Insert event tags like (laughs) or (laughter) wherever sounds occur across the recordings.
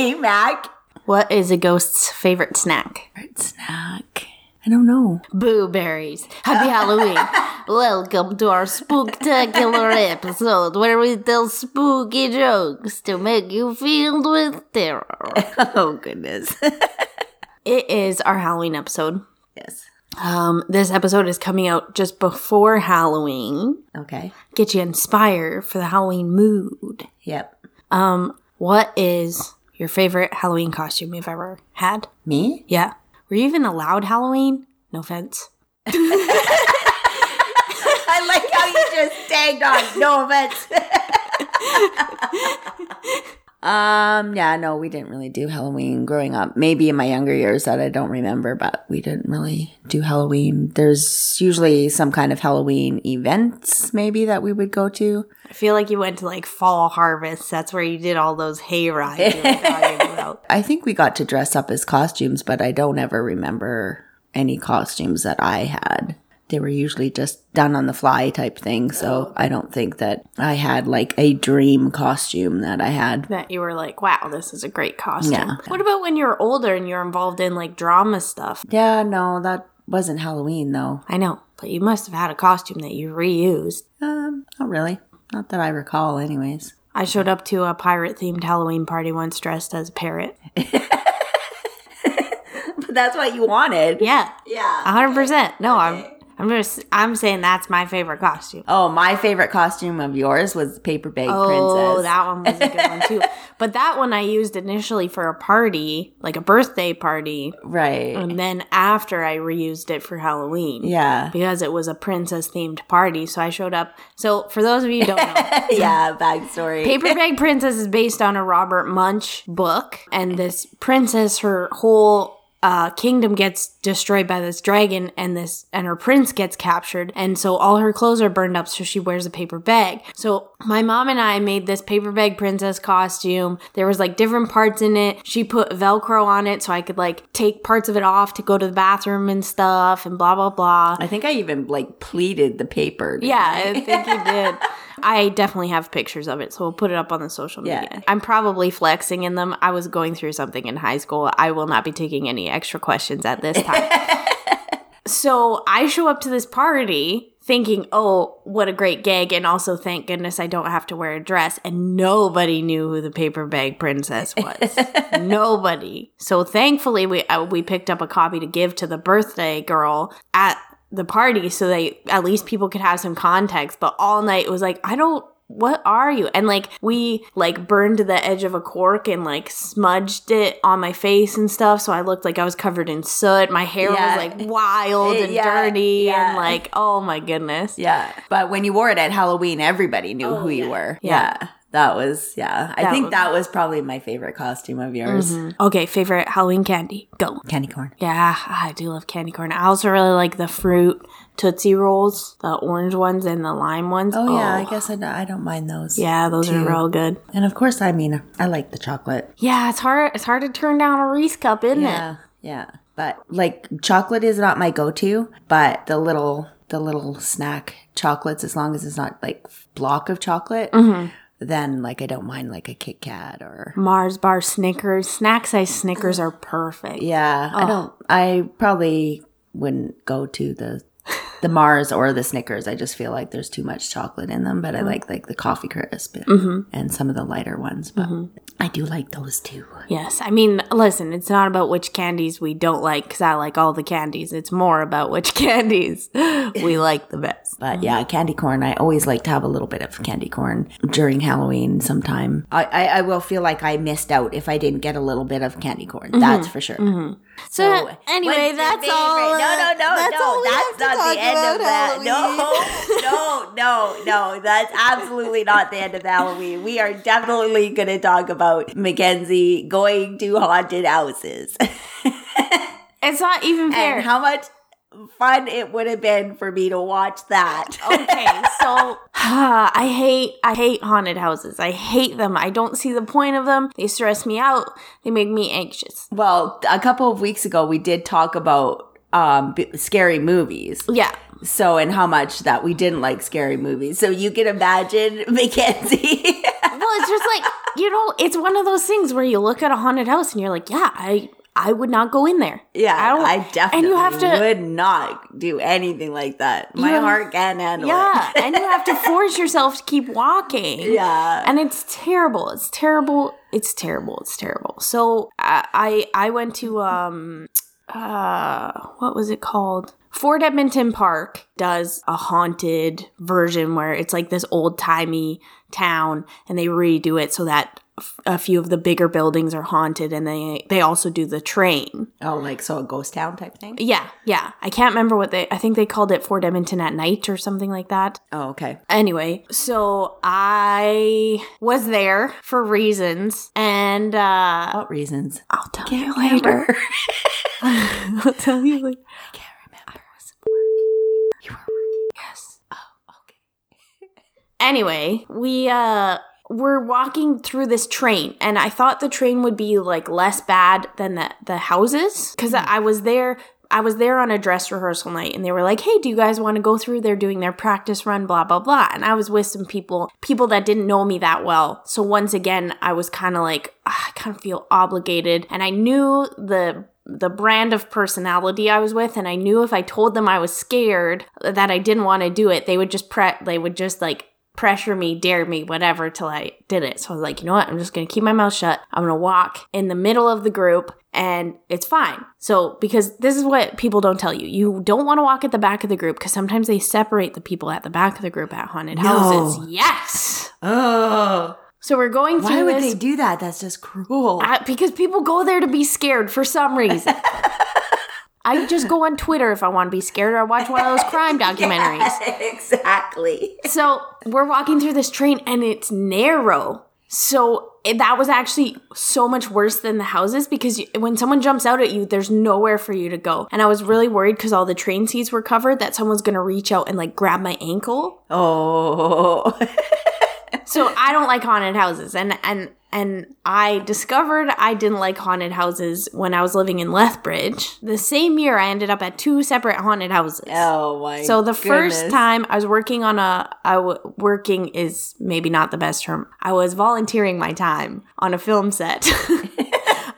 Mac. What is a ghost's favorite snack? Favorite Snack. I don't know. Boo berries. Happy (laughs) Halloween. Welcome to our spooktacular (laughs) episode where we tell spooky jokes to make you filled with terror. (laughs) Oh, goodness. It is our Halloween episode. yes. Um, this episode is coming out just before Halloween. Okay. Get you inspired for the Halloween mood. Yep. Um, what is your favorite Halloween costume you've ever had? Me? Yeah. Were you even allowed Halloween? No offense. (laughs) I like how you just tagged on. No offense. (laughs) um, yeah, no, we didn't really do Halloween growing up. Maybe in my younger years that I don't remember, but we didn't really do Halloween. There's usually some kind of Halloween events maybe that we would go to. I feel like you went to like fall harvest. That's where you did all those hay rides. (laughs) I think we got to dress up as costumes, but I don't ever remember any costumes that I had. They were usually just done on the fly type thing, so I don't think that I had like a dream costume that I had. That you were like, wow, this is a great costume. Yeah. What about when you're older and you're involved in like drama stuff? Yeah, no, that wasn't Halloween though. I know, but you must have had a costume that you reused. Um, not really. Not that I recall, anyways. I showed up to a pirate themed Halloween party once dressed as a parrot. (laughs) But that's what you wanted. Yeah, Yeah. a hundred percent. No, I'm, I'm just, I'm saying that's my favorite costume. Oh, my favorite costume of yours was Paper Bag Oh, Princess. that one was a good one too. (laughs) But that one I used initially for a party, like a birthday party, right. and then after I reused it for Halloween. yeah. Because it was a princess themed party, so I showed up. So for those of you who don't know, (laughs) yeah, backstory. Paper Bag Princess is based on a Robert Munsch book, and this princess, her whole uh, kingdom gets destroyed by this dragon, and this and her prince gets captured, and so all her clothes are burned up. So she wears a paper bag. So my mom and I made this paper bag princess costume. There was like different parts in it. She put Velcro on it, so I could like take parts of it off to go to the bathroom and stuff, and blah blah blah. I think I even like pleated the paper. Yeah, I? I think you did. (laughs) I definitely have pictures of it, so we'll put it up on the social media. Yeah. I'm probably flexing in them. I was going through something in high school. I will not be taking any extra questions at this time. (laughs) so I show up to this party thinking, oh, what a great gag. And also, thank goodness I don't have to wear a dress. And nobody knew who the paper bag princess was. (laughs) nobody. So thankfully, we, uh, we picked up a copy to give to the birthday girl at the party so they at least people could have some context. But all night it was like, I don't. What are you? And like we like burned the edge of a cork and like smudged it on my face and stuff, so I looked like I was covered in soot. My hair Yeah. was like wild and Yeah, dirty yeah. and like oh my goodness. Yeah. But when you wore it at Halloween, everybody knew who oh, you were. Oh, Yeah. Yeah. That was, yeah. I That think was- that was probably my favorite costume of yours. Okay, favorite Halloween candy. Go. Candy corn. Yeah, I do love candy corn. I also really like the fruit Tootsie Rolls, the orange ones and the lime ones. Oh, yeah. I guess I, don't- I don't mind those. Yeah, those are real good. And of course, I mean, I like the chocolate. Yeah, it's hard. It's hard to turn down a Reese cup, isn't it? Yeah. Yeah. But like chocolate is not my go to, but the little, the little snack chocolates, as long as it's not like block of chocolate, Mm-hmm. Then like I don't mind like a Kit Kat or. Mars bar Snickers, snack size Snickers are perfect. Yeah. I don't, I probably wouldn't go to the the Mars or the Snickers. I just feel like there's too much chocolate in them, but I mm-hmm. like like the coffee crisp and, and some of the lighter ones. But mm-hmm. I do like those too. Yes, I mean, listen, it's not about which candies we don't like because I like all the candies. It's more about which (laughs) candies we (laughs) like the best. But yeah, candy corn. I always like to have a little bit of candy corn during Halloween. Sometime I, I, I will feel like I missed out if I didn't get a little bit of candy corn. Mm-hmm. That's for sure. Mm-hmm. So, anyway, that's all. No, no, no, uh, that's no. That's not the end of about that. No, no, no, no. That's absolutely not the end of Halloween. We are definitely going to talk about Mackenzie going to haunted houses (laughs) It's not even fair. and how much fun it would have been for me to watch that. okay, so (laughs) (sighs) I hate I hate haunted houses. I hate them. I don't see the point of them. They stress me out. They make me anxious. Well, a couple of weeks ago, we did talk about um, b- scary movies. Yeah. So, and how much that we didn't like scary movies. So, you can imagine (laughs) Mackenzie. Well, it's just like you know, it's one of those things where you look at a haunted house and you're like, yeah, I I would not go in there. Yeah, I don't- I, definitely and you have to- would not do anything like that. My You- heart can't handle Yeah, it. (laughs) and you have to force yourself to keep walking. Yeah. and it's terrible. It's terrible. It's terrible. It's terrible. So I I, I went to um uh what was it called? Fort Edmonton Park does a haunted version where it's like this old timey town, and they redo it so that a few of the bigger buildings are haunted, and they they also do the train. Oh, like so a ghost town type thing? Yeah, yeah. I can't remember what they. I think they called it Fort Edmonton at night or something like that. Oh, okay. Anyway, so I was there for reasons, and uh, What reasons? I'll tell you later. (laughs) I'll tell you later. (laughs) can't remember. Yes. Oh, okay. Anyway, we uh were walking through this train, and I thought the train would be like less bad than the the houses because I was there. I was there on a dress rehearsal night and they were like, "Hey, do you guys want to go through? They're doing their practice run, blah blah blah." And I was with some people, people that didn't know me that well. So once again, I was kind of like, ah, I kind of feel obligated, and I knew the the brand of personality I was with, and I knew if I told them I was scared that I didn't want to do it, they would just pre they would just like pressure me, dare me, whatever, till I did it. So I was like, you know what? I'm just gonna keep my mouth shut. I'm gonna walk in the middle of the group and it's fine. So, because this is what people don't tell you. You don't want to walk at the back of the group because sometimes they separate the people at the back of the group at haunted houses. Yes. Oh. So we're going through Why would this they do that? That's just cruel. I- because people go there to be scared for some reason. (laughs) I just go on Twitter if I want to be scared or I watch one of those crime (laughs) documentaries. exactly. So we're walking through this train and it's narrow. So it, that was actually so much worse than the houses because you, when someone jumps out at you, there's nowhere for you to go. And I was really worried because all the train seats were covered that someone's gonna reach out and like grab my ankle. Oh. (laughs) So I don't like haunted houses, and and and I discovered I didn't like haunted houses when I was living in Lethbridge. The same year, I ended up at two separate haunted houses. oh my. So the first time I was working on a, I w- working is maybe not the best term. I was volunteering my time on a film set. (laughs)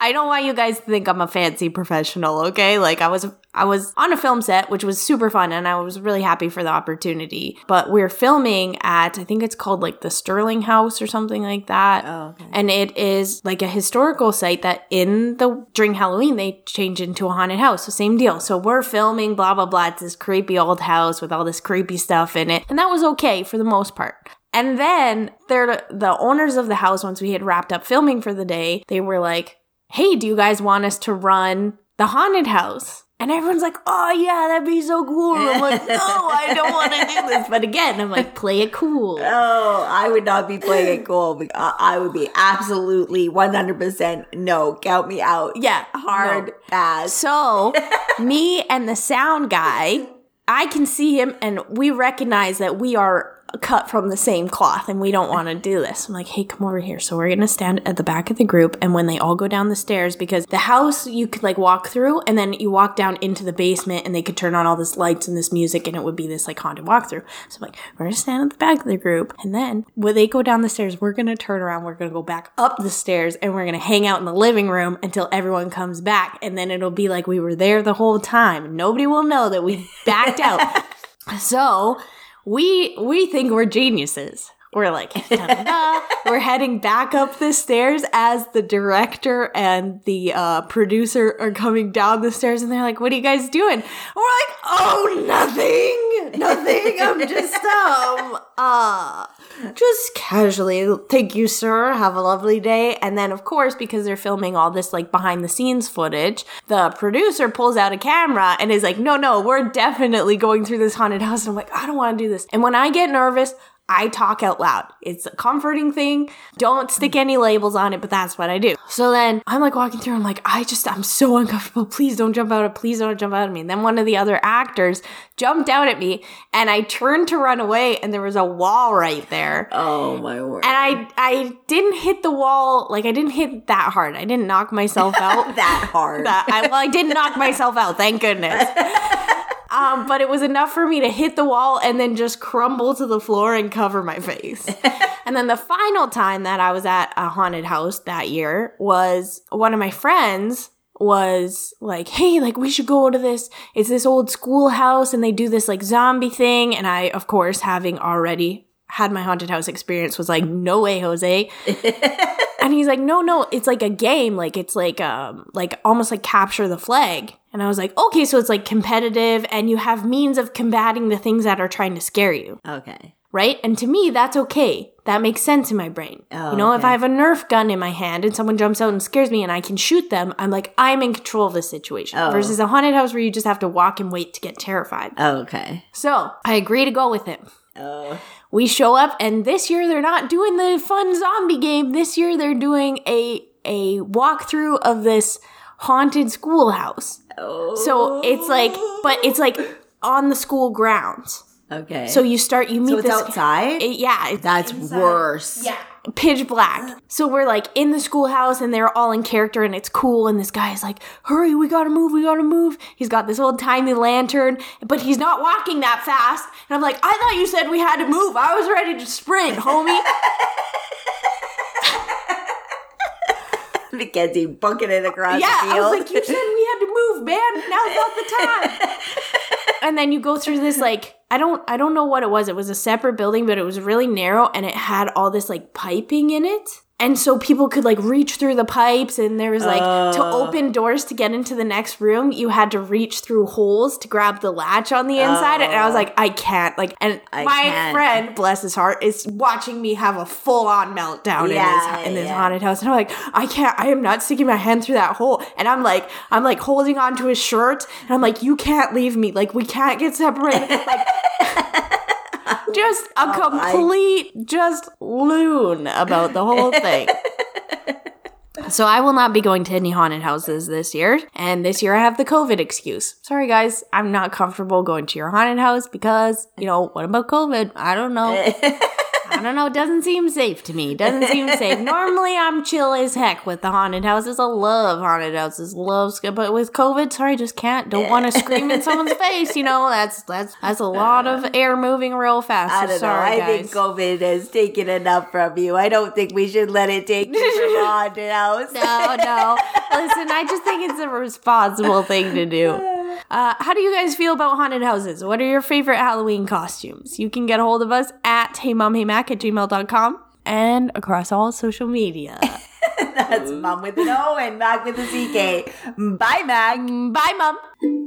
I don't want you guys to think I'm a fancy professional, okay? Like I was I was on a film set which was super fun and I was really happy for the opportunity. But we are filming at I think it's called like the Sterling House or something like that. Oh, okay. And it is like a historical site that in the during Halloween they change into a haunted house. So same deal. So we're filming blah blah blah. It's this creepy old house with all this creepy stuff in it. And that was okay for the most part. And then they're the owners of the house, once we had wrapped up filming for the day, they were like, Hey, do you guys want us to run the haunted house? And everyone's like, Oh yeah, that'd be so cool. I'm like, (laughs) No, I don't want to do this. But again, I'm like, play it cool. Oh, I would not be playing it cool. I I would be absolutely 100% no. Count me out. Yeah, Hard no. pass. So, me and the sound guy, I can see him and we recognize that we are cut from the same cloth and we don't want to do this. I'm like, hey, come over here. So, we're going to stand at the back of the group and when they all go down the stairs, because the house you could like walk through and then you walk down into the basement and they could turn on all this lights and this music and it would be this like haunted walkthrough. So, I'm like, we're going to stand at the back of the group and then when they go down the stairs, we're going to turn around, we're going to go back up the stairs and we're going to hang out in the living room until everyone comes back and then it'll be like we were there the whole time. Nobody will know that we backed out. (laughs) So we we think we're geniuses. We're like, (laughs) we're heading back up the stairs as the director and the uh, producer are coming down the stairs, and they're like, "What are you guys doing?" And we're like, "Oh, nothing, nothing. I'm just um, uh, just casually. Thank you, sir. Have a lovely day." And then, of course, because they're filming all this like behind the scenes footage, the producer pulls out a camera and is like, "No, no, we're definitely going through this haunted house." And I'm like, "I don't want to do this." And when I get nervous. I talk out loud. It's a comforting thing. Don't stick any labels on it, but that's what I do. So then I'm like walking through, I'm like, I just, I'm so uncomfortable. Please don't jump out of, please don't jump out at me. And then one of the other actors jumped out at me and I turned to run away and there was a wall right there. Oh my word. And I, I didn't hit the wall, like I didn't hit that hard. I didn't knock myself (laughs) out that hard. that I, well, I didn't knock myself out, thank goodness. (laughs) Um, but it was enough for me to hit the wall and then just crumble to the floor and cover my face. (laughs) and then the final time that I was at a haunted house that year was one of my friends was like, hey, like we should go to this. It's this old schoolhouse and they do this like zombie thing. And I, of course, having already had my haunted house experience, was like, no way, Jose. (laughs) and he's like, no, no, it's like a game. Like it's like um like almost like capture the flag. And I was like, okay, so it's like competitive and you have means of combating the things that are trying to scare you Okay. right? And to me, that's okay. That makes sense in my brain. Oh, you know, if. I have a Nerf gun in my hand and someone jumps out and scares me and I can shoot them, I'm like, I'm in control of the situation. Oh. Versus a haunted house where you just have to walk and wait to get terrified. Okay. So I agree to go with him. Oh. We show up, and this year they're not doing the fun zombie game. This year they're doing a a walkthrough of this haunted schoolhouse. Oh. So it's like, but it's like on the school grounds. Okay. So you start, you meet so it's this. outside. it- yeah, it's That's worse. Yeah. Pitch black. So we're like in the schoolhouse and they're all in character and it's cool. And this guy is like, hurry, we gotta move, we gotta move. He's got this old tiny lantern, but he's not walking that fast. And I'm like, I thought you said we had to move. I was ready to sprint, homie. Mackenzie booking it across yeah, the I field. was like, you said we had to move, man. Now's not the time. (laughs) and then you go through this like I don't I don't know what it was. It was a separate building, but it was really narrow and it had all this like piping in it. And so people could like reach through the pipes and there was like to Oh. open doors to get into the next room, you had to reach through holes to grab the latch on the inside. And I was like, I can't. Like and I my can't. friend, bless his heart, is watching me have a full on meltdown Yeah, in this in this yeah. haunted house. And I'm like, I can't, I am not sticking my hand through that hole. And I'm like, I'm like holding on to his shirt. And I'm like, you can't leave me. Like, we can't get separated. (laughs) Like, just a Oh, I- complete, just loon about the whole thing. (laughs) So I will not be going to any haunted houses this year. And this year I have the COVID excuse. Sorry guys, I'm not comfortable going to your haunted house because, you know, what about COVID? I don't know. (laughs) I don't know. It doesn't seem safe to me. Doesn't seem safe. (laughs) Normally, I'm chill as heck with the haunted houses. I love haunted houses. Love, but with COVID, sorry, just can't. Don't want to scream in someone's face. You know, that's that's that's a lot of uh, air moving real fast. I don't know. I guys. think COVID has taken enough from you. I don't think we should let it take you from (laughs) a haunted house. no, no. (laughs) Listen, I just think it's a responsible thing to do. Uh, Uh, how do you guys feel about haunted houses? What are your favorite Halloween costumes? You can get a hold of us at heymomheymac at gmail.com and across all social media. (laughs) That's mom with an O and Mac with a CK. Bye, Mac. Bye, Mom.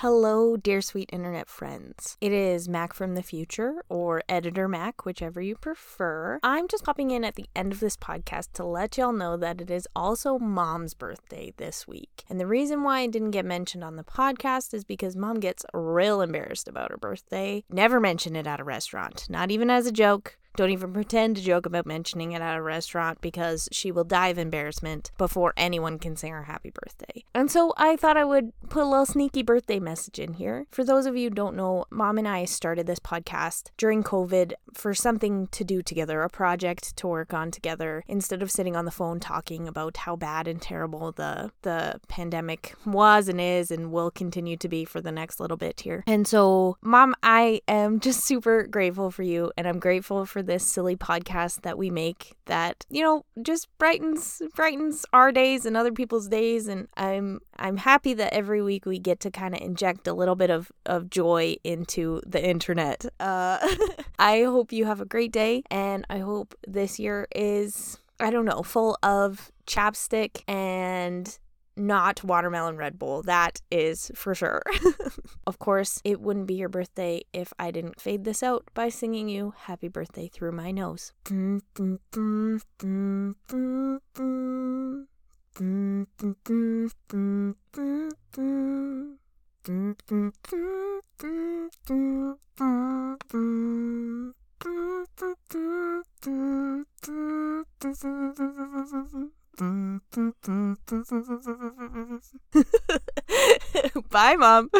Hello, dear sweet internet friends. It is Mac from the future, or Editor Mac, whichever you prefer. I'm just popping in at the end of this podcast to let y'all know that it is also Mom's birthday this week. And the reason why it didn't get mentioned on the podcast is because Mom gets real embarrassed about her birthday. Never mention it at a restaurant, not even as a joke. Don't even pretend to joke about mentioning it at a restaurant because she will die of embarrassment before anyone can sing her happy birthday. And so I thought I would put a little sneaky birthday message in here. For those of you don't know, mom and I started this podcast during COVID for something to do together, a project to work on together, instead of sitting on the phone talking about how bad and terrible the the pandemic was and is and will continue to be for the next little bit here. And so, mom, I am just super grateful for you and I'm grateful for this silly podcast that we make that, you know, just brightens brightens our days and other people's days and I'm I'm happy that every week we get to kind of inject a little bit of of joy into the internet. Uh (laughs) I hope you have a great day and I hope this year is I don't know, full of chapstick and not watermelon Red Bull. That is for sure. (laughs) of course, it wouldn't be your birthday if I didn't fade this out by singing you happy birthday through my nose. (laughs) Bye, Mom.